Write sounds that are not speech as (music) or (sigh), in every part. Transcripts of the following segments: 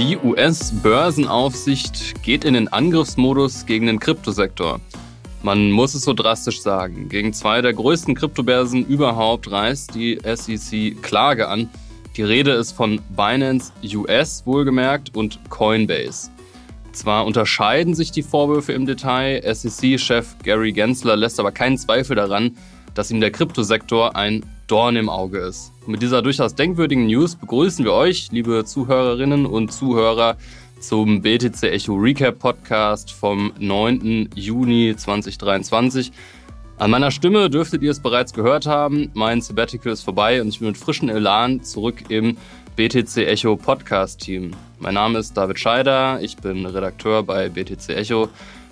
Die US-Börsenaufsicht geht in den Angriffsmodus gegen den Kryptosektor. Man muss es so drastisch sagen. Gegen zwei der größten Kryptobörsen überhaupt reißt die SEC Klage an. Die Rede ist von Binance US wohlgemerkt und Coinbase. Zwar unterscheiden sich die Vorwürfe im Detail, SEC-Chef Gary Gensler lässt aber keinen Zweifel daran, dass ihm der Kryptosektor ein Dorn im Auge ist. mit dieser durchaus denkwürdigen News begrüßen wir euch, liebe Zuhörerinnen und Zuhörer, zum BTC Echo Recap Podcast vom 9. Juni 2023. An meiner Stimme dürftet ihr es bereits gehört haben. Mein Sabbatical ist vorbei und ich bin mit frischem Elan zurück im BTC Echo Podcast Team. Mein Name ist David Scheider, ich bin Redakteur bei BTC Echo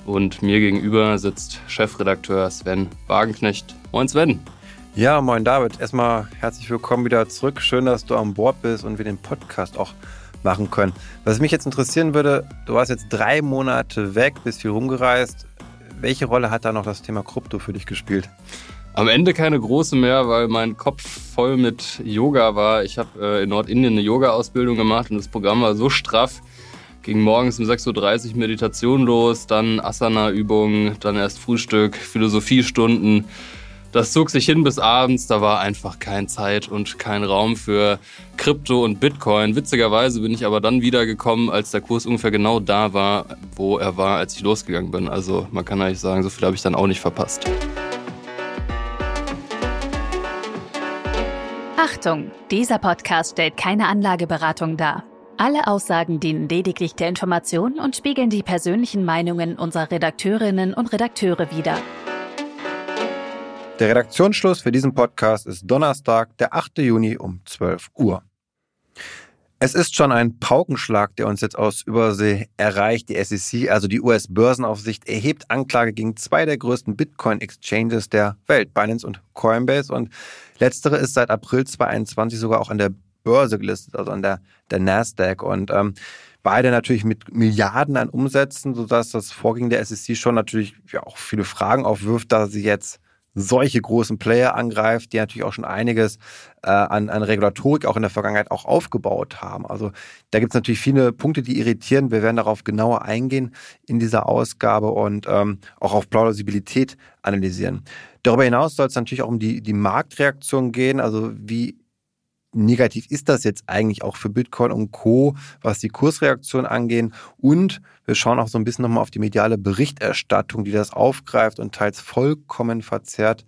und mir gegenüber sitzt Chefredakteur Sven Wagenknecht. Moin Sven. Ja, moin David. Erstmal herzlich willkommen wieder zurück. Schön, dass du an Bord bist und wir den Podcast auch machen können. Was mich jetzt interessieren würde, du warst jetzt drei Monate weg, bist viel rumgereist. Welche Rolle hat da noch das Thema Krypto für dich gespielt? Am Ende keine große mehr, weil mein Kopf voll mit Yoga war. Ich habe äh, in Nordindien eine Yoga-Ausbildung gemacht und das Programm war so straff. Ging morgens um 6.30 Uhr Meditation los, dann Asana-Übungen, dann erst Frühstück, Philosophiestunden. Das zog sich hin bis abends, da war einfach keine Zeit und kein Raum für Krypto und Bitcoin. Witzigerweise bin ich aber dann wiedergekommen, als der Kurs ungefähr genau da war, wo er war, als ich losgegangen bin. Also man kann eigentlich sagen, so viel habe ich dann auch nicht verpasst. Achtung, dieser Podcast stellt keine Anlageberatung dar. Alle Aussagen dienen lediglich der Information und spiegeln die persönlichen Meinungen unserer Redakteurinnen und Redakteure wider. Der Redaktionsschluss für diesen Podcast ist Donnerstag, der 8. Juni um 12 Uhr. Es ist schon ein Paukenschlag, der uns jetzt aus Übersee erreicht. Die SEC, also die US-Börsenaufsicht, erhebt Anklage gegen zwei der größten Bitcoin-Exchanges der Welt, Binance und Coinbase. Und letztere ist seit April 2021 sogar auch an der Börse gelistet, also an der, der Nasdaq. Und ähm, beide natürlich mit Milliarden an Umsätzen, sodass das Vorgehen der SEC schon natürlich ja, auch viele Fragen aufwirft, da sie jetzt solche großen Player angreift, die natürlich auch schon einiges äh, an, an Regulatorik auch in der Vergangenheit auch aufgebaut haben. Also da gibt es natürlich viele Punkte, die irritieren. Wir werden darauf genauer eingehen in dieser Ausgabe und ähm, auch auf Plausibilität analysieren. Darüber hinaus soll es natürlich auch um die, die Marktreaktion gehen, also wie negativ ist das jetzt eigentlich auch für Bitcoin und Co., was die Kursreaktion angeht. Und wir schauen auch so ein bisschen nochmal auf die mediale Berichterstattung, die das aufgreift und teils vollkommen verzerrt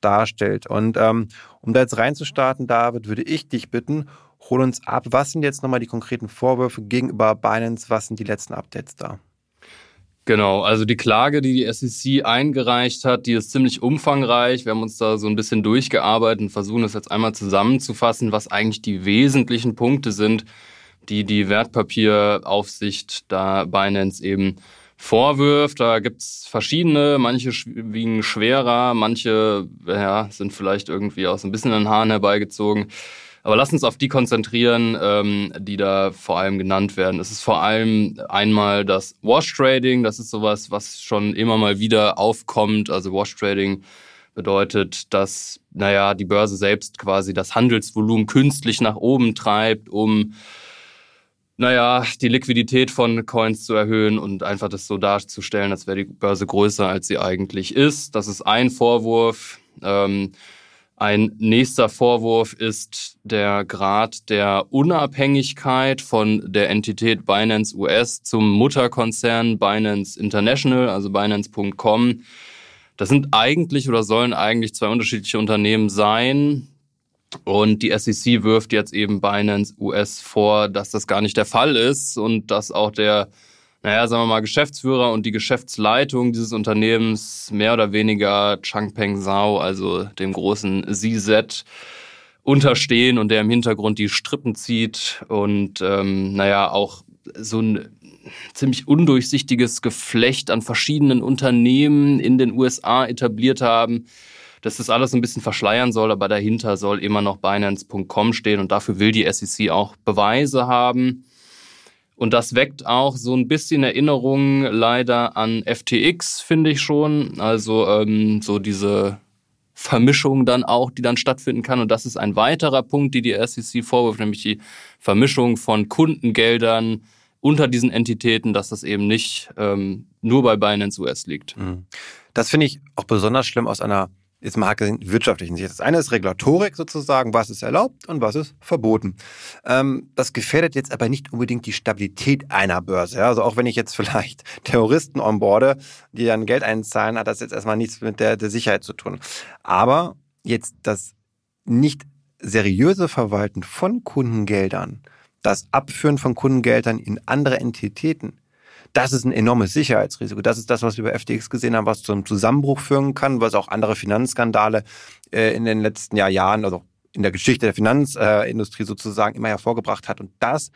darstellt. Und ähm, um da jetzt reinzustarten, David, würde ich dich bitten, hol uns ab, was sind jetzt nochmal die konkreten Vorwürfe gegenüber Binance, was sind die letzten Updates da? Genau, also die Klage, die die SEC eingereicht hat, die ist ziemlich umfangreich. Wir haben uns da so ein bisschen durchgearbeitet und versuchen das jetzt einmal zusammenzufassen, was eigentlich die wesentlichen Punkte sind, die die Wertpapieraufsicht da Binance eben vorwirft. Da gibt's verschiedene, manche wiegen schwerer, manche ja, sind vielleicht irgendwie auch so ein bisschen den Haaren herbeigezogen. Aber lass uns auf die konzentrieren, ähm, die da vor allem genannt werden. Es ist vor allem einmal das Wash Trading. Das ist sowas, was schon immer mal wieder aufkommt. Also Wash Trading bedeutet, dass, naja, die Börse selbst quasi das Handelsvolumen künstlich nach oben treibt, um naja, die Liquidität von Coins zu erhöhen und einfach das so darzustellen, als wäre die Börse größer, als sie eigentlich ist. Das ist ein Vorwurf. Ähm, ein nächster Vorwurf ist der Grad der Unabhängigkeit von der Entität Binance US zum Mutterkonzern Binance International, also Binance.com. Das sind eigentlich oder sollen eigentlich zwei unterschiedliche Unternehmen sein. Und die SEC wirft jetzt eben Binance US vor, dass das gar nicht der Fall ist und dass auch der naja, sagen wir mal, Geschäftsführer und die Geschäftsleitung dieses Unternehmens mehr oder weniger Changpeng Zhao, also dem großen ZZ, unterstehen und der im Hintergrund die Strippen zieht und ähm, naja, auch so ein ziemlich undurchsichtiges Geflecht an verschiedenen Unternehmen in den USA etabliert haben, dass das alles ein bisschen verschleiern soll, aber dahinter soll immer noch Binance.com stehen und dafür will die SEC auch Beweise haben. Und das weckt auch so ein bisschen Erinnerungen leider an FTX, finde ich schon. Also ähm, so diese Vermischung dann auch, die dann stattfinden kann. Und das ist ein weiterer Punkt, die die SEC vorwirft, nämlich die Vermischung von Kundengeldern unter diesen Entitäten, dass das eben nicht ähm, nur bei Binance US liegt. Mhm. Das finde ich auch besonders schlimm aus einer jetzt mal gesehen, wirtschaftlichen Sicht. Das eine ist Regulatorik sozusagen, was ist erlaubt und was ist verboten. Ähm, das gefährdet jetzt aber nicht unbedingt die Stabilität einer Börse. Ja? Also auch wenn ich jetzt vielleicht (laughs) Terroristen onboarde, die dann Geld einzahlen, hat das jetzt erstmal nichts mit der, der Sicherheit zu tun. Aber jetzt das nicht seriöse Verwalten von Kundengeldern, das Abführen von Kundengeldern in andere Entitäten, das ist ein enormes Sicherheitsrisiko. Das ist das, was wir bei FTX gesehen haben, was zum Zusammenbruch führen kann, was auch andere Finanzskandale äh, in den letzten Jahr, Jahren, also in der Geschichte der Finanzindustrie sozusagen immer hervorgebracht hat. Und das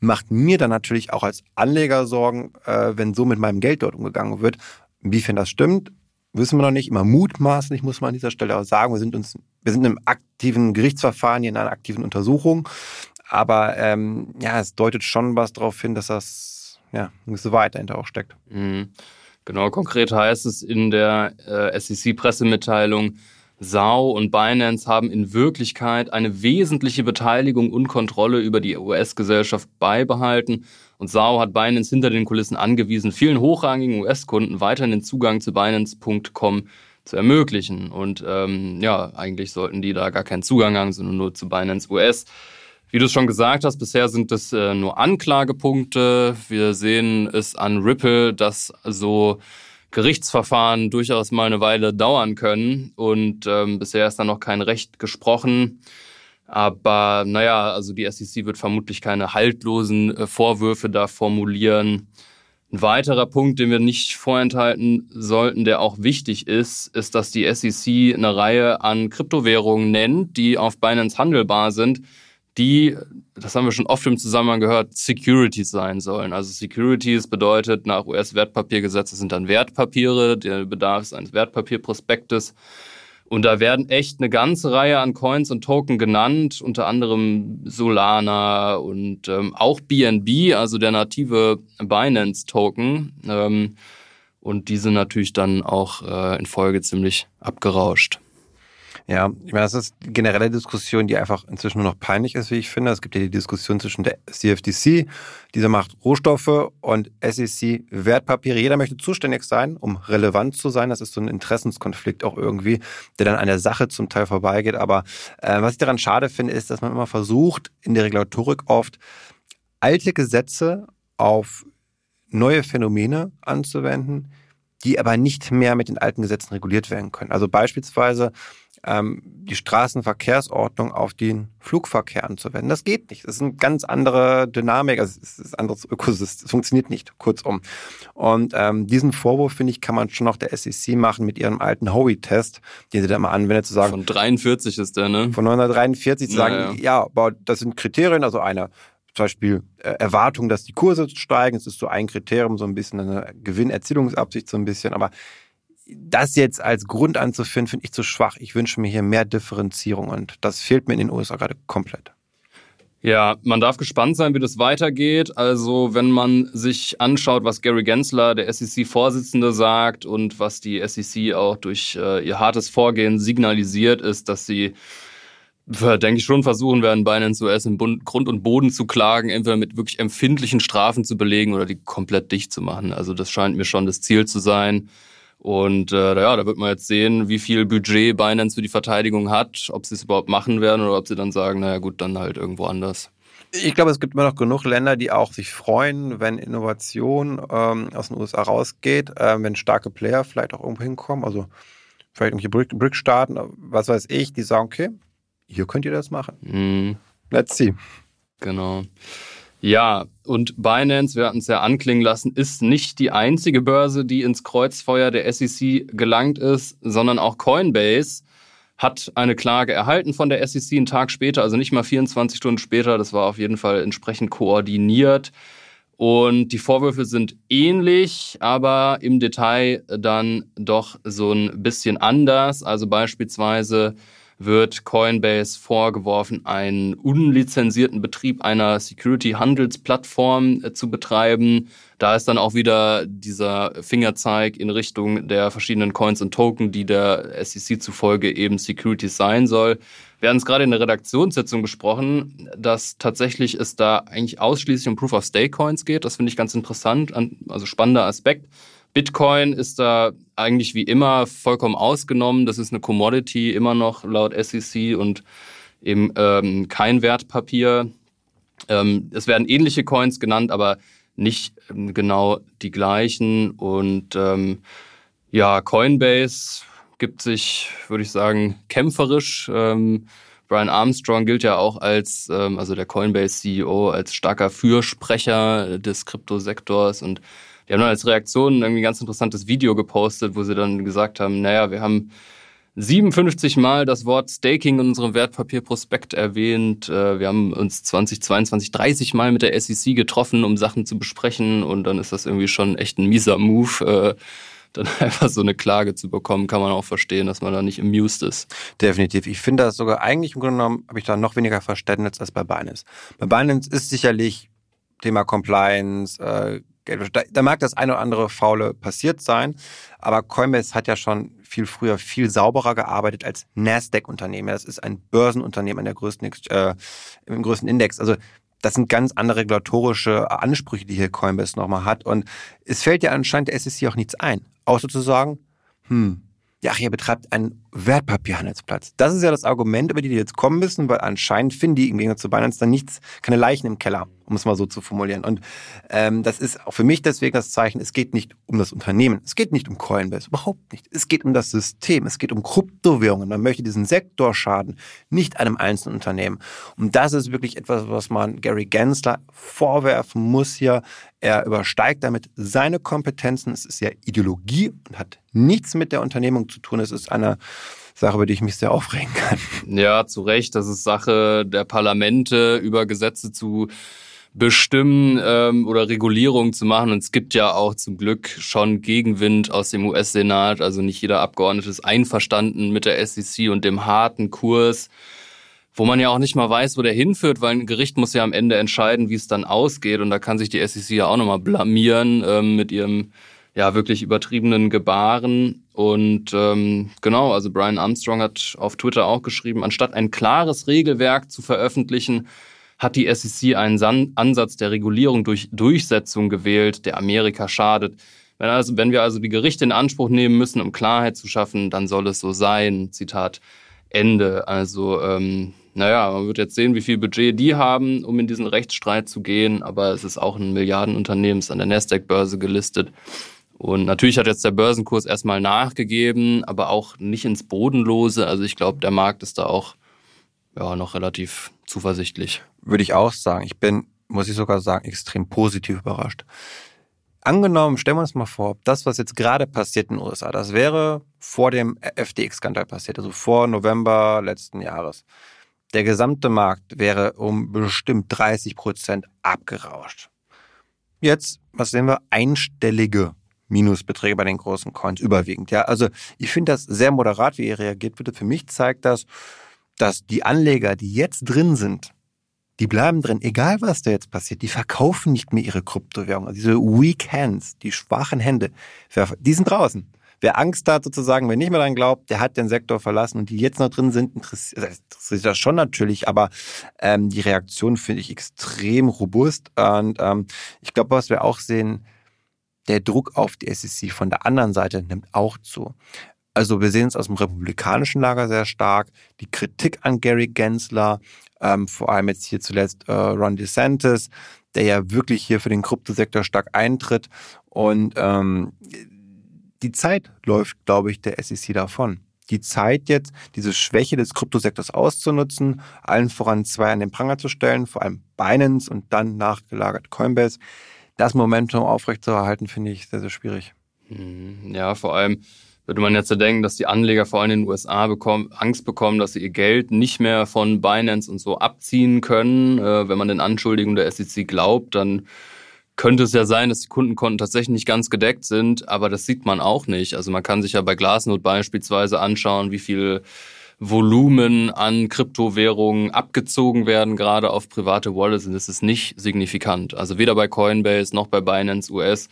macht mir dann natürlich auch als Anleger Sorgen, äh, wenn so mit meinem Geld dort umgegangen wird. Inwiefern das stimmt, wissen wir noch nicht. Immer mutmaßlich muss man an dieser Stelle auch sagen. Wir sind uns, wir sind im aktiven Gerichtsverfahren, hier in einer aktiven Untersuchung. Aber ähm, ja, es deutet schon was darauf hin, dass das ja, gewisse Wahrheit dahinter auch steckt. Mhm. Genau, konkret heißt es in der äh, SEC-Pressemitteilung, SAO und Binance haben in Wirklichkeit eine wesentliche Beteiligung und Kontrolle über die US-Gesellschaft beibehalten. Und SAO hat Binance hinter den Kulissen angewiesen, vielen hochrangigen US-Kunden weiterhin den Zugang zu Binance.com zu ermöglichen. Und ähm, ja, eigentlich sollten die da gar keinen Zugang haben, sondern nur zu Binance US. Wie du es schon gesagt hast, bisher sind es äh, nur Anklagepunkte. Wir sehen es an Ripple, dass so Gerichtsverfahren durchaus mal eine Weile dauern können. Und ähm, bisher ist da noch kein Recht gesprochen. Aber naja, also die SEC wird vermutlich keine haltlosen äh, Vorwürfe da formulieren. Ein weiterer Punkt, den wir nicht vorenthalten sollten, der auch wichtig ist, ist, dass die SEC eine Reihe an Kryptowährungen nennt, die auf Binance handelbar sind die, das haben wir schon oft im Zusammenhang gehört, Securities sein sollen. Also Securities bedeutet nach US-Wertpapiergesetz, das sind dann Wertpapiere, der Bedarf ist eines Wertpapierprospektes. Und da werden echt eine ganze Reihe an Coins und Token genannt, unter anderem Solana und ähm, auch BNB, also der native Binance-Token. Ähm, und die sind natürlich dann auch äh, in Folge ziemlich abgerauscht. Ja, ich meine, das ist eine generelle Diskussion, die einfach inzwischen nur noch peinlich ist, wie ich finde. Es gibt ja die Diskussion zwischen der CFTC, diese macht Rohstoffe, und SEC Wertpapiere. Jeder möchte zuständig sein, um relevant zu sein. Das ist so ein Interessenskonflikt auch irgendwie, der dann an der Sache zum Teil vorbeigeht. Aber äh, was ich daran schade finde, ist, dass man immer versucht, in der Regulatorik oft alte Gesetze auf neue Phänomene anzuwenden, die aber nicht mehr mit den alten Gesetzen reguliert werden können. Also beispielsweise ähm, die Straßenverkehrsordnung auf den Flugverkehr anzuwenden. Das geht nicht. Das ist eine ganz andere Dynamik, also es ist ein anderes Ökosystem. Es funktioniert nicht, kurzum. Und ähm, diesen Vorwurf, finde ich, kann man schon noch der SEC machen mit ihrem alten Howie-Test, den sie da mal anwendet, zu sagen. Von 43 ist der, ne? Von 1943 zu sagen, ja, ja. ja, aber das sind Kriterien, also eine zum Beispiel äh, Erwartung, dass die Kurse steigen. Es ist so ein Kriterium, so ein bisschen eine Gewinnerzielungsabsicht, so ein bisschen. Aber das jetzt als Grund anzufinden, finde ich zu schwach. Ich wünsche mir hier mehr Differenzierung und das fehlt mir in den USA gerade komplett. Ja, man darf gespannt sein, wie das weitergeht. Also, wenn man sich anschaut, was Gary Gensler, der SEC-Vorsitzende, sagt und was die SEC auch durch äh, ihr hartes Vorgehen signalisiert, ist, dass sie, denke ich, schon versuchen werden, Binance US im Bund, Grund und Boden zu klagen, entweder mit wirklich empfindlichen Strafen zu belegen oder die komplett dicht zu machen. Also, das scheint mir schon das Ziel zu sein. Und äh, ja, da wird man jetzt sehen, wie viel Budget Binance für die Verteidigung hat, ob sie es überhaupt machen werden oder ob sie dann sagen, naja gut, dann halt irgendwo anders. Ich glaube, es gibt immer noch genug Länder, die auch sich freuen, wenn Innovation ähm, aus den USA rausgeht, äh, wenn starke Player vielleicht auch irgendwo hinkommen. Also vielleicht irgendwelche Brick-Staaten, was weiß ich, die sagen, okay, hier könnt ihr das machen. Mm. Let's see. Genau. Ja, und Binance, wir hatten es ja anklingen lassen, ist nicht die einzige Börse, die ins Kreuzfeuer der SEC gelangt ist, sondern auch Coinbase hat eine Klage erhalten von der SEC einen Tag später, also nicht mal 24 Stunden später. Das war auf jeden Fall entsprechend koordiniert. Und die Vorwürfe sind ähnlich, aber im Detail dann doch so ein bisschen anders. Also beispielsweise wird Coinbase vorgeworfen, einen unlizenzierten Betrieb einer Security-Handelsplattform äh, zu betreiben. Da ist dann auch wieder dieser Fingerzeig in Richtung der verschiedenen Coins und Token, die der SEC zufolge eben Securities sein soll. Wir hatten es gerade in der Redaktionssitzung besprochen, dass tatsächlich es da eigentlich ausschließlich um Proof-of-Stake-Coins geht. Das finde ich ganz interessant, also spannender Aspekt. Bitcoin ist da eigentlich wie immer vollkommen ausgenommen. Das ist eine Commodity immer noch laut SEC und eben ähm, kein Wertpapier. Ähm, es werden ähnliche Coins genannt, aber nicht ähm, genau die gleichen. Und ähm, ja, Coinbase gibt sich, würde ich sagen, kämpferisch. Ähm, Brian Armstrong gilt ja auch als, ähm, also der Coinbase-CEO, als starker Fürsprecher des Kryptosektors und die haben dann als Reaktion irgendwie ein ganz interessantes Video gepostet, wo sie dann gesagt haben, naja, wir haben 57 Mal das Wort Staking in unserem Wertpapierprospekt erwähnt. Äh, wir haben uns 2022 30 Mal mit der SEC getroffen, um Sachen zu besprechen. Und dann ist das irgendwie schon echt ein mieser Move. Äh, dann (laughs) einfach so eine Klage zu bekommen, kann man auch verstehen, dass man da nicht amused ist. Definitiv. Ich finde das sogar eigentlich im Grunde genommen, habe ich da noch weniger Verständnis als bei Binance. Bei Binance ist sicherlich Thema Compliance, äh, da, da mag das eine oder andere Faule passiert sein, aber Coinbase hat ja schon viel früher viel sauberer gearbeitet als Nasdaq-Unternehmen. Das ist ein Börsenunternehmen an der größten, äh, im größten Index. Also das sind ganz andere regulatorische Ansprüche, die hier Coinbase nochmal hat. Und es fällt ja anscheinend der SEC auch nichts ein, außer zu sagen, hm, ja, ihr betreibt einen Wertpapierhandelsplatz. Das ist ja das Argument, über die die jetzt kommen müssen, weil anscheinend finden die im Gegensatz zu Binance dann nichts, keine Leichen im Keller, um es mal so zu formulieren. Und ähm, das ist auch für mich deswegen das Zeichen, es geht nicht um das Unternehmen, es geht nicht um Coinbase, überhaupt nicht. Es geht um das System, es geht um Kryptowährungen. Man möchte diesen Sektor schaden, nicht einem einzelnen Unternehmen. Und das ist wirklich etwas, was man Gary Gensler vorwerfen muss hier. Er übersteigt damit seine Kompetenzen. Es ist ja Ideologie und hat nichts mit der Unternehmung zu tun. Es ist eine Sache, über die ich mich sehr aufregen kann. Ja, zu Recht. Das ist Sache der Parlamente, über Gesetze zu bestimmen ähm, oder Regulierung zu machen. Und es gibt ja auch zum Glück schon Gegenwind aus dem US-Senat. Also nicht jeder Abgeordnete ist einverstanden mit der SEC und dem harten Kurs, wo man ja auch nicht mal weiß, wo der hinführt, weil ein Gericht muss ja am Ende entscheiden, wie es dann ausgeht. Und da kann sich die SEC ja auch nochmal blamieren ähm, mit ihrem ja wirklich übertriebenen Gebaren. Und ähm, genau, also Brian Armstrong hat auf Twitter auch geschrieben, anstatt ein klares Regelwerk zu veröffentlichen, hat die SEC einen San Ansatz der Regulierung durch Durchsetzung gewählt, der Amerika schadet. Wenn, also, wenn wir also die Gerichte in Anspruch nehmen müssen, um Klarheit zu schaffen, dann soll es so sein. Zitat Ende. Also, ähm, naja, man wird jetzt sehen, wie viel Budget die haben, um in diesen Rechtsstreit zu gehen. Aber es ist auch ein Milliardenunternehmen, ist an der Nasdaq-Börse gelistet. Und natürlich hat jetzt der Börsenkurs erstmal nachgegeben, aber auch nicht ins Bodenlose. Also ich glaube, der Markt ist da auch ja, noch relativ zuversichtlich. Würde ich auch sagen. Ich bin, muss ich sogar sagen, extrem positiv überrascht. Angenommen, stellen wir uns mal vor, das, was jetzt gerade passiert in den USA, das wäre vor dem FTX-Skandal passiert, also vor November letzten Jahres. Der gesamte Markt wäre um bestimmt 30 Prozent abgerauscht. Jetzt, was sehen wir? Einstellige Minusbeträge bei den großen Coins überwiegend. Ja, also ich finde das sehr moderat, wie ihr reagiert wird. Für mich zeigt das, dass die Anleger, die jetzt drin sind, die bleiben drin, egal was da jetzt passiert. Die verkaufen nicht mehr ihre Kryptowährung. Also diese Weak Hands, die schwachen Hände, die sind draußen. Wer Angst hat sozusagen, wer nicht mehr daran glaubt, der hat den Sektor verlassen und die jetzt noch drin sind, interessiert, also interessiert das schon natürlich, aber ähm, die Reaktion finde ich extrem robust und ähm, ich glaube, was wir auch sehen, der Druck auf die SEC von der anderen Seite nimmt auch zu. Also wir sehen es aus dem republikanischen Lager sehr stark. Die Kritik an Gary Gensler, ähm, vor allem jetzt hier zuletzt äh, Ron DeSantis, der ja wirklich hier für den Kryptosektor stark eintritt. Und ähm, die Zeit läuft, glaube ich, der SEC davon. Die Zeit jetzt, diese Schwäche des Kryptosektors auszunutzen, allen voran zwei an den Pranger zu stellen, vor allem Binance und dann nachgelagert Coinbase das Momentum aufrechtzuerhalten, finde ich sehr, sehr schwierig. Mhm. Ja, vor allem würde man jetzt ja denken, dass die Anleger vor allem in den USA bekommen, Angst bekommen, dass sie ihr Geld nicht mehr von Binance und so abziehen können. Äh, wenn man den Anschuldigungen der SEC glaubt, dann könnte es ja sein, dass die Kundenkonten tatsächlich nicht ganz gedeckt sind, aber das sieht man auch nicht. Also man kann sich ja bei Glassnode beispielsweise anschauen, wie viel Volumen an Kryptowährungen abgezogen werden, gerade auf private Wallets, und das ist nicht signifikant. Also weder bei Coinbase noch bei Binance US.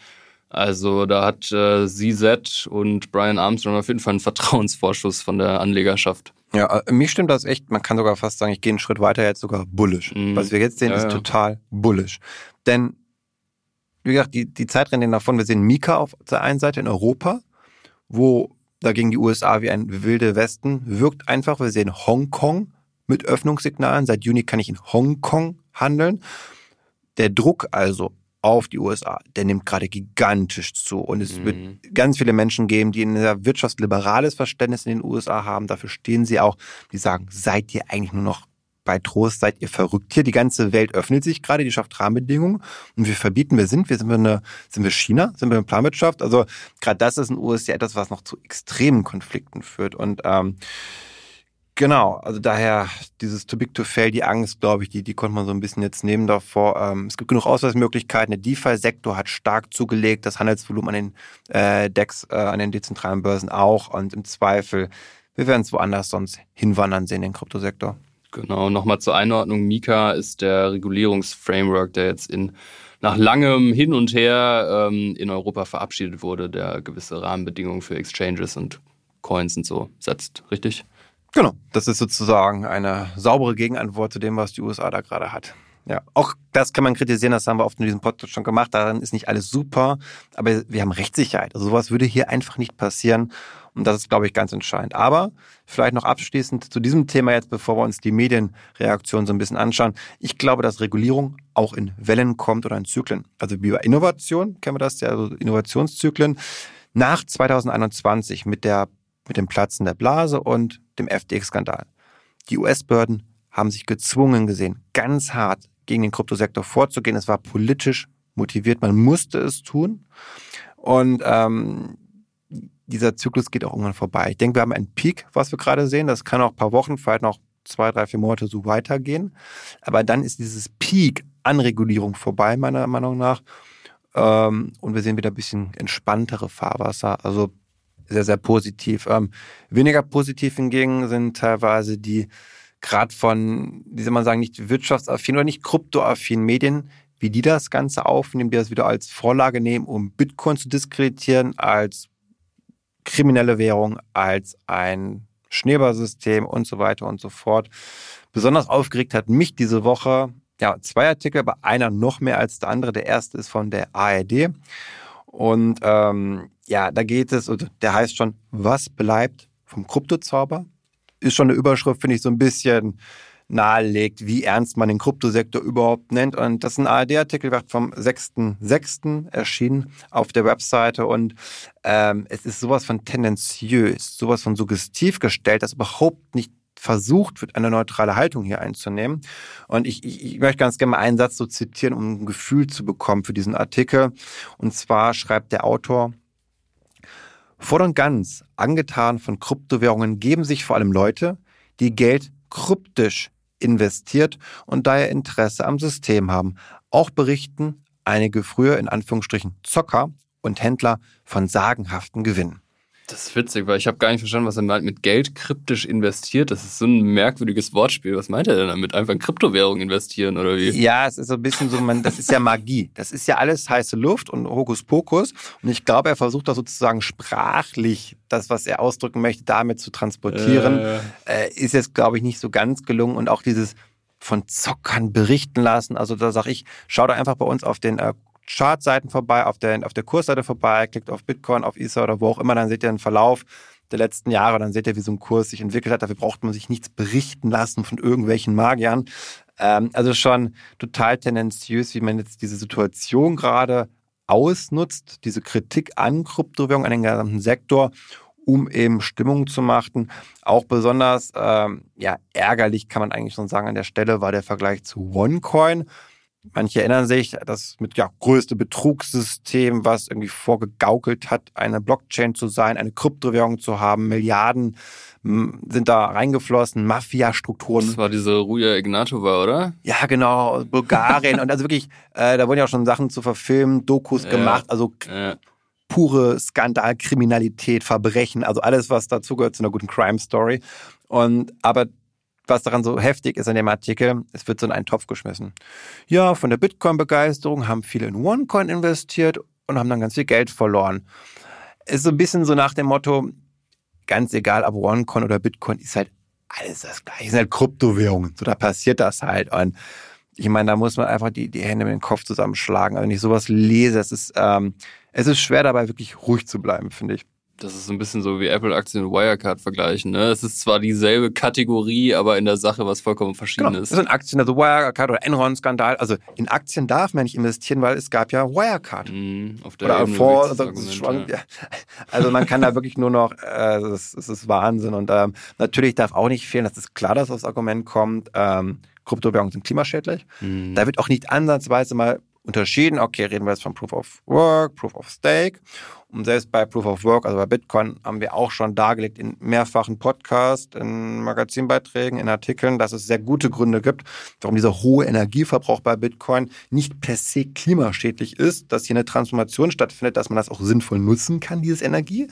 Also da hat äh, CZ und Brian Armstrong auf jeden Fall einen Vertrauensvorschuss von der Anlegerschaft. Ja, äh, mich stimmt das echt. Man kann sogar fast sagen, ich gehe einen Schritt weiter, jetzt sogar bullish. Mhm. Was wir jetzt sehen, ja, ist ja. total bullish. Denn, wie gesagt, die, die Zeit rennt davon. Wir sehen Mika auf der einen Seite in Europa, wo dagegen die USA wie ein wilde Westen wirkt einfach. Wir sehen Hongkong mit Öffnungssignalen. Seit Juni kann ich in Hongkong handeln. Der Druck also auf die USA, der nimmt gerade gigantisch zu. Und es mhm. wird ganz viele Menschen geben, die ein sehr wirtschaftsliberales Verständnis in den USA haben. Dafür stehen sie auch. Die sagen, seid ihr eigentlich nur noch bei Trost, seid ihr verrückt hier. Die ganze Welt öffnet sich gerade, die schafft Rahmenbedingungen. Und wir verbieten, wir sind, wir sind wir eine, sind wir China, sind wir eine Planwirtschaft. Also gerade das ist in den USA etwas, was noch zu extremen Konflikten führt. Und ähm, Genau, also daher dieses Too Big to Fail, die Angst, glaube ich, die, die konnte man so ein bisschen jetzt nehmen davor. Ähm, es gibt genug Ausweismöglichkeiten. Der DeFi-Sektor hat stark zugelegt, das Handelsvolumen an den äh, DEX, äh, an den dezentralen Börsen auch. Und im Zweifel, wir werden es woanders sonst hinwandern sehen, den Kryptosektor. Genau, nochmal zur Einordnung. Mika ist der Regulierungsframework, der jetzt in nach langem Hin und Her ähm, in Europa verabschiedet wurde, der gewisse Rahmenbedingungen für Exchanges und Coins und so setzt, richtig? Genau, das ist sozusagen eine saubere Gegenantwort zu dem, was die USA da gerade hat. Ja, auch das kann man kritisieren, das haben wir oft in diesem Podcast schon gemacht. Daran ist nicht alles super, aber wir haben Rechtssicherheit. Also sowas würde hier einfach nicht passieren. Und das ist, glaube ich, ganz entscheidend. Aber vielleicht noch abschließend zu diesem Thema jetzt, bevor wir uns die Medienreaktion so ein bisschen anschauen. Ich glaube, dass Regulierung auch in Wellen kommt oder in Zyklen. Also wie bei Innovation kennen wir das ja, also Innovationszyklen. Nach 2021 mit der mit dem Platzen der Blase und dem FTX-Skandal. Die US-Behörden haben sich gezwungen gesehen, ganz hart gegen den Kryptosektor vorzugehen. Es war politisch motiviert, man musste es tun. Und ähm, dieser Zyklus geht auch irgendwann vorbei. Ich denke, wir haben einen Peak, was wir gerade sehen. Das kann auch ein paar Wochen, vielleicht noch zwei, drei, vier Monate so weitergehen. Aber dann ist dieses Peak an Regulierung vorbei, meiner Meinung nach. Ähm, und wir sehen wieder ein bisschen entspanntere Fahrwasser. Also sehr, sehr positiv. Ähm, weniger positiv hingegen sind teilweise die gerade von, wie soll man sagen, nicht wirtschaftsaffin oder nicht kryptoaffin Medien, wie die das Ganze aufnehmen, die das wieder als Vorlage nehmen, um Bitcoin zu diskreditieren, als kriminelle Währung, als ein Schneeballsystem und so weiter und so fort. Besonders aufgeregt hat mich diese Woche ja, zwei Artikel, aber einer noch mehr als der andere. Der erste ist von der ARD. Und ähm, ja, da geht es, und der heißt schon, was bleibt vom Kryptozauber? Ist schon eine Überschrift, finde ich, so ein bisschen nahelegt, wie ernst man den Kryptosektor überhaupt nennt. Und das ist ein ARD-Artikel, wird vom 6.6. erschienen auf der Webseite. Und ähm, es ist sowas von tendenziös, sowas von suggestiv gestellt, dass überhaupt nicht versucht wird, eine neutrale Haltung hier einzunehmen. Und ich, ich, ich möchte ganz gerne mal einen Satz so zitieren, um ein Gefühl zu bekommen für diesen Artikel. Und zwar schreibt der Autor, Voll und ganz angetan von Kryptowährungen geben sich vor allem Leute, die Geld kryptisch investiert und daher Interesse am System haben. Auch berichten einige früher in Anführungsstrichen Zocker und Händler von sagenhaften Gewinnen. Das ist witzig, weil ich habe gar nicht verstanden, was er meint mit Geld kryptisch investiert. Das ist so ein merkwürdiges Wortspiel. Was meint er denn damit? Einfach in Kryptowährung investieren oder wie? Ja, es ist so ein bisschen so, man, das ist ja Magie. Das ist ja alles heiße Luft und Hokuspokus. Und ich glaube, er versucht da sozusagen sprachlich das, was er ausdrücken möchte, damit zu transportieren. Äh. Äh, ist jetzt, glaube ich, nicht so ganz gelungen. Und auch dieses von Zockern berichten lassen. Also da sage ich, schau da einfach bei uns auf den äh, Chartseiten vorbei, auf der, auf der Kursseite vorbei, klickt auf Bitcoin, auf Ether oder wo auch immer, dann seht ihr einen Verlauf der letzten Jahre, dann seht ihr, wie so ein Kurs sich entwickelt hat. Dafür braucht man sich nichts berichten lassen von irgendwelchen Magiern. Ähm, also schon total tendenziös, wie man jetzt diese Situation gerade ausnutzt, diese Kritik an Kryptowährungen, an den gesamten Sektor, um eben Stimmung zu machen. Auch besonders ähm, ja, ärgerlich kann man eigentlich schon sagen an der Stelle war der Vergleich zu OneCoin. Manche erinnern sich, das mit ja größte Betrugssystem, was irgendwie vorgegaukelt hat, eine Blockchain zu sein, eine Kryptowährung zu haben, Milliarden sind da reingeflossen, Mafia-Strukturen. Das war diese Ruja Ignatova, oder? Ja, genau, Bulgarien und also wirklich, äh, da wurden ja auch schon Sachen zu verfilmen, Dokus ja, gemacht, also ja. pure Skandalkriminalität, Verbrechen, also alles, was dazugehört zu einer guten Crime-Story. Und aber was daran so heftig ist an dem Artikel, es wird so in einen Topf geschmissen. Ja, von der Bitcoin-Begeisterung haben viele in OneCoin investiert und haben dann ganz viel Geld verloren. Ist so ein bisschen so nach dem Motto, ganz egal, ob OneCoin oder Bitcoin, ist halt alles das gleiche, sind halt Kryptowährungen. So, da passiert das halt. Und ich meine, da muss man einfach die, die Hände mit dem Kopf zusammenschlagen. Also wenn ich sowas lese, es ist, ähm, es ist schwer dabei, wirklich ruhig zu bleiben, finde ich. Das ist so ein bisschen so wie Apple-Aktien und Wirecard vergleichen. Ne? Es ist zwar dieselbe Kategorie, aber in der Sache was vollkommen verschiedenes. Genau. Das sind Aktien, also Wirecard oder Enron-Skandal. Also in Aktien darf man nicht investieren, weil es gab ja Wirecard. Mm, auf der oder Ebene vor, das also, Argument, ja. (laughs) also man kann da wirklich nur noch, äh, es ist, ist Wahnsinn. Und ähm, natürlich darf auch nicht fehlen, das ist klar, dass das Argument kommt, ähm, Kryptowährungen sind klimaschädlich. Mhm. Da wird auch nicht ansatzweise mal unterschieden, okay, reden wir jetzt von Proof of Work, Proof of Stake. Und selbst bei Proof of Work, also bei Bitcoin, haben wir auch schon dargelegt in mehrfachen Podcasts, in Magazinbeiträgen, in Artikeln, dass es sehr gute Gründe gibt, warum dieser hohe Energieverbrauch bei Bitcoin nicht per se klimaschädlich ist, dass hier eine Transformation stattfindet, dass man das auch sinnvoll nutzen kann, dieses Energie,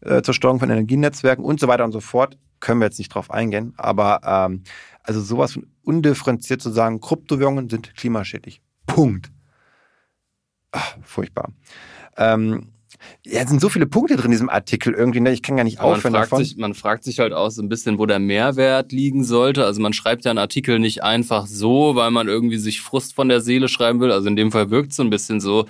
äh, zur Steuerung von Energienetzwerken und so weiter und so fort. Können wir jetzt nicht drauf eingehen, aber ähm, also sowas von undifferenziert zu sagen, Kryptowährungen sind klimaschädlich. Punkt. Ach, furchtbar. Ähm, ja, es sind so viele Punkte drin in diesem Artikel irgendwie, ne? ich kann gar nicht Aber man, aufhören fragt davon. sich, man fragt sich halt auch so ein bisschen, wo der Mehrwert liegen sollte. Also man schreibt ja einen Artikel nicht einfach so, weil man irgendwie sich Frust von der Seele schreiben will. Also in dem Fall wirkt es so ein bisschen so.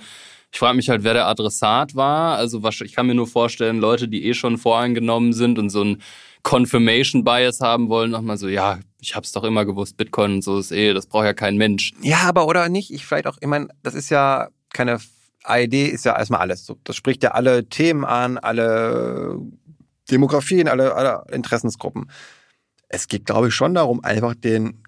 Ich frage mich halt, wer der Adressat war. Also was- ich kann mir nur vorstellen, Leute, die eh schon voreingenommen sind und so ein Confirmation Bias haben wollen, nochmal so, ja, ich hab's doch immer gewusst, Bitcoin und so ist eh, das braucht ja kein Mensch. Ja, aber oder nicht? Ich vielleicht auch, ich meine, das ist ja keine AED ist ja erstmal alles. So, das spricht ja alle Themen an, alle Demografien, alle, alle Interessensgruppen. Es geht, glaube ich, schon darum, einfach den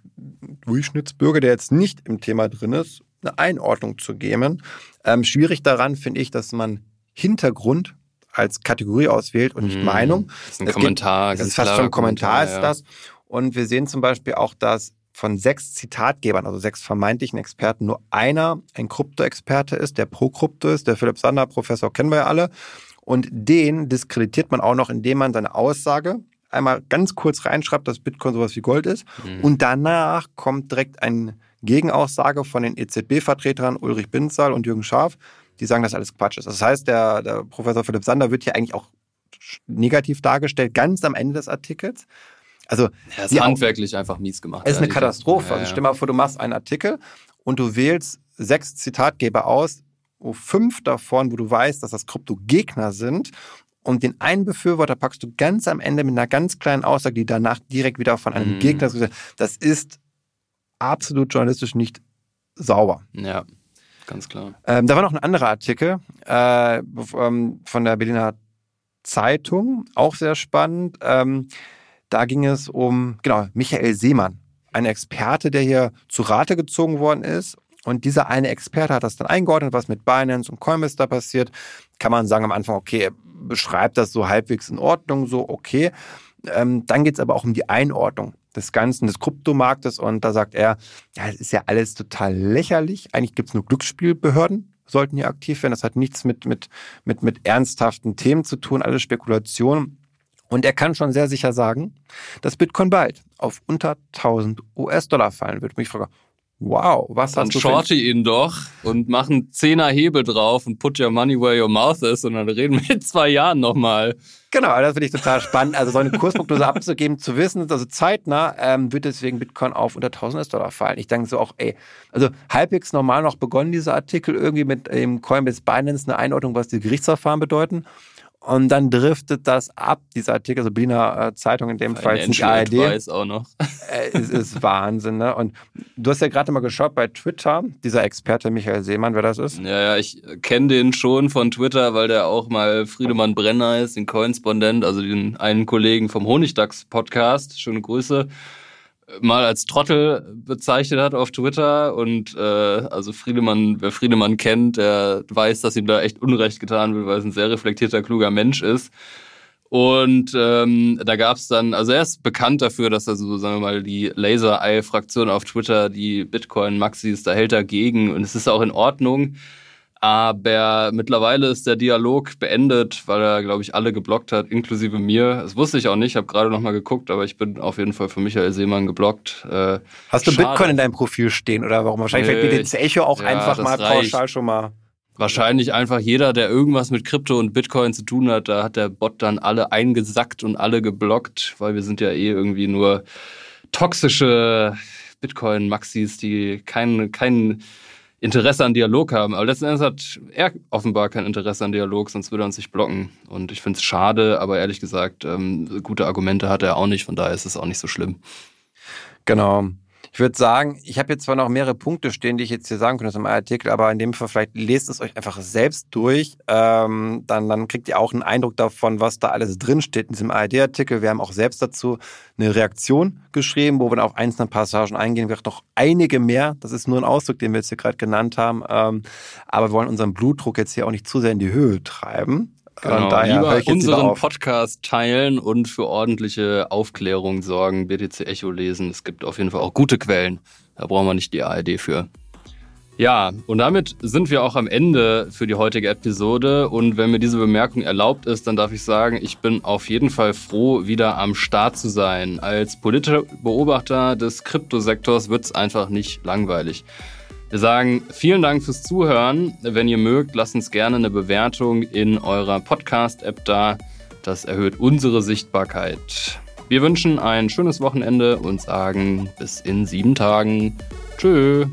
Durchschnittsbürger, der jetzt nicht im Thema drin ist, eine Einordnung zu geben. Ähm, schwierig daran finde ich, dass man Hintergrund als Kategorie auswählt und nicht Hm, Meinung. Das ist ein Es geht- Kommentar. Es ganz ist fast schon ein Kommentar, ist ja. das. Und wir sehen zum Beispiel auch, dass von sechs Zitatgebern, also sechs vermeintlichen Experten, nur einer ein Krypto-Experte ist, der pro Krypto ist. Der Philipp Sander, Professor, kennen wir ja alle. Und den diskreditiert man auch noch, indem man seine Aussage einmal ganz kurz reinschreibt, dass Bitcoin sowas wie Gold ist. Mhm. Und danach kommt direkt eine Gegenaussage von den EZB-Vertretern Ulrich Binzahl und Jürgen Scharf, die sagen, dass alles Quatsch ist. Das heißt, der, der Professor Philipp Sander wird hier eigentlich auch negativ dargestellt, ganz am Ende des Artikels. Also Ja, ist handwerklich einfach mies gemacht. es ist eine. Katastrophe. Ja, Also ja. stell mal vor, du machst einen Artikel und du wählst sechs Zitatgeber aus, wo fünf davon, wo du weißt, dass das Krypto-Gegner sind. Und den einen Befürworter packst du ganz am Ende mit einer ganz kleinen Aussage, die danach direkt wieder von einem Mhm. Gegner ist. Das ist absolut journalistisch nicht sauber. Ja, ganz klar. Ähm, da war noch ein anderer Artikel äh, ähm, von der Berliner Zeitung, auch sehr spannend. Ähm, da ging es um, genau, Michael Seemann, ein Experte, der hier zu Rate gezogen worden ist. Und dieser eine Experte hat das dann eingeordnet, was mit Binance und Coinbase da passiert. Kann man sagen am Anfang, okay, er beschreibt das so halbwegs in Ordnung, so okay. Ähm, dann geht es aber auch um die Einordnung des Ganzen, des Kryptomarktes. Und da sagt er, ja, es ist ja alles total lächerlich. Eigentlich gibt es nur Glücksspielbehörden, sollten hier aktiv werden. Das hat nichts mit, mit, mit, mit ernsthaften Themen zu tun, alles Spekulationen. Und er kann schon sehr sicher sagen, dass Bitcoin bald auf unter 1000 US-Dollar fallen wird. Und ich frage, wow, was Dann hast du für shorte ihn doch und mach einen Zehner Hebel drauf und put your money where your mouth is und dann reden wir in zwei Jahren nochmal. Genau, das finde ich total spannend. Also so eine Kursprognose (laughs) abzugeben, zu wissen, also zeitnah ähm, wird deswegen Bitcoin auf unter 1000 US-Dollar fallen. Ich denke so auch, ey, also halbwegs normal noch begonnen dieser Artikel irgendwie mit dem Coinbase Binance eine Einordnung, was die Gerichtsverfahren bedeuten. Und dann driftet das ab, dieser Artikel, also Berliner äh, Zeitung in dem Fall, jetzt nicht ARD. Advice auch noch. Äh, es ist (laughs) Wahnsinn, ne? Und du hast ja gerade mal geschaut bei Twitter, dieser Experte Michael Seemann, wer das ist. Ja, ja, ich kenne den schon von Twitter, weil der auch mal Friedemann Brenner ist, den Korrespondent, also den einen Kollegen vom Honigdachs-Podcast, schöne Grüße, mal als Trottel bezeichnet hat auf Twitter. Und äh, also Friedemann, wer Friedemann kennt, der weiß, dass ihm da echt Unrecht getan wird, weil es ein sehr reflektierter, kluger Mensch ist. Und ähm, da gab's dann, also er ist bekannt dafür, dass er so, sagen wir mal, die Laser-Eye-Fraktion auf Twitter, die Bitcoin-Maxis, da hält dagegen und es ist auch in Ordnung. Aber mittlerweile ist der Dialog beendet, weil er, glaube ich, alle geblockt hat, inklusive mir. Das wusste ich auch nicht, ich habe gerade noch mal geguckt, aber ich bin auf jeden Fall für Michael Seemann geblockt. Äh, Hast du schade. Bitcoin in deinem Profil stehen oder warum? Wahrscheinlich nee, fällt mir das Echo auch ja, einfach mal reicht. pauschal schon mal. Wahrscheinlich einfach jeder, der irgendwas mit Krypto und Bitcoin zu tun hat, da hat der Bot dann alle eingesackt und alle geblockt, weil wir sind ja eh irgendwie nur toxische Bitcoin-Maxis, die keinen kein Interesse an Dialog haben. Aber letzten Endes hat er offenbar kein Interesse an Dialog, sonst würde er uns nicht blocken. Und ich finde es schade, aber ehrlich gesagt, ähm, gute Argumente hat er auch nicht, von daher ist es auch nicht so schlimm. Genau. Ich würde sagen, ich habe jetzt zwar noch mehrere Punkte stehen, die ich jetzt hier sagen könnte aus dem Artikel, aber in dem Fall vielleicht lest es euch einfach selbst durch. Ähm, dann, dann kriegt ihr auch einen Eindruck davon, was da alles drinsteht in diesem ARD-Artikel. Wir haben auch selbst dazu eine Reaktion geschrieben, wo wir auf einzelne Passagen eingehen. Wir haben noch einige mehr. Das ist nur ein Ausdruck, den wir jetzt hier gerade genannt haben. Ähm, aber wir wollen unseren Blutdruck jetzt hier auch nicht zu sehr in die Höhe treiben. Genau, daher lieber unseren Podcast teilen und für ordentliche Aufklärung sorgen, BTC Echo lesen. Es gibt auf jeden Fall auch gute Quellen. Da brauchen wir nicht die ARD für. Ja, und damit sind wir auch am Ende für die heutige Episode. Und wenn mir diese Bemerkung erlaubt ist, dann darf ich sagen, ich bin auf jeden Fall froh, wieder am Start zu sein. Als politischer Beobachter des Kryptosektors wird es einfach nicht langweilig. Wir sagen vielen Dank fürs Zuhören. Wenn ihr mögt, lasst uns gerne eine Bewertung in eurer Podcast-App da. Das erhöht unsere Sichtbarkeit. Wir wünschen ein schönes Wochenende und sagen bis in sieben Tagen. Tschö.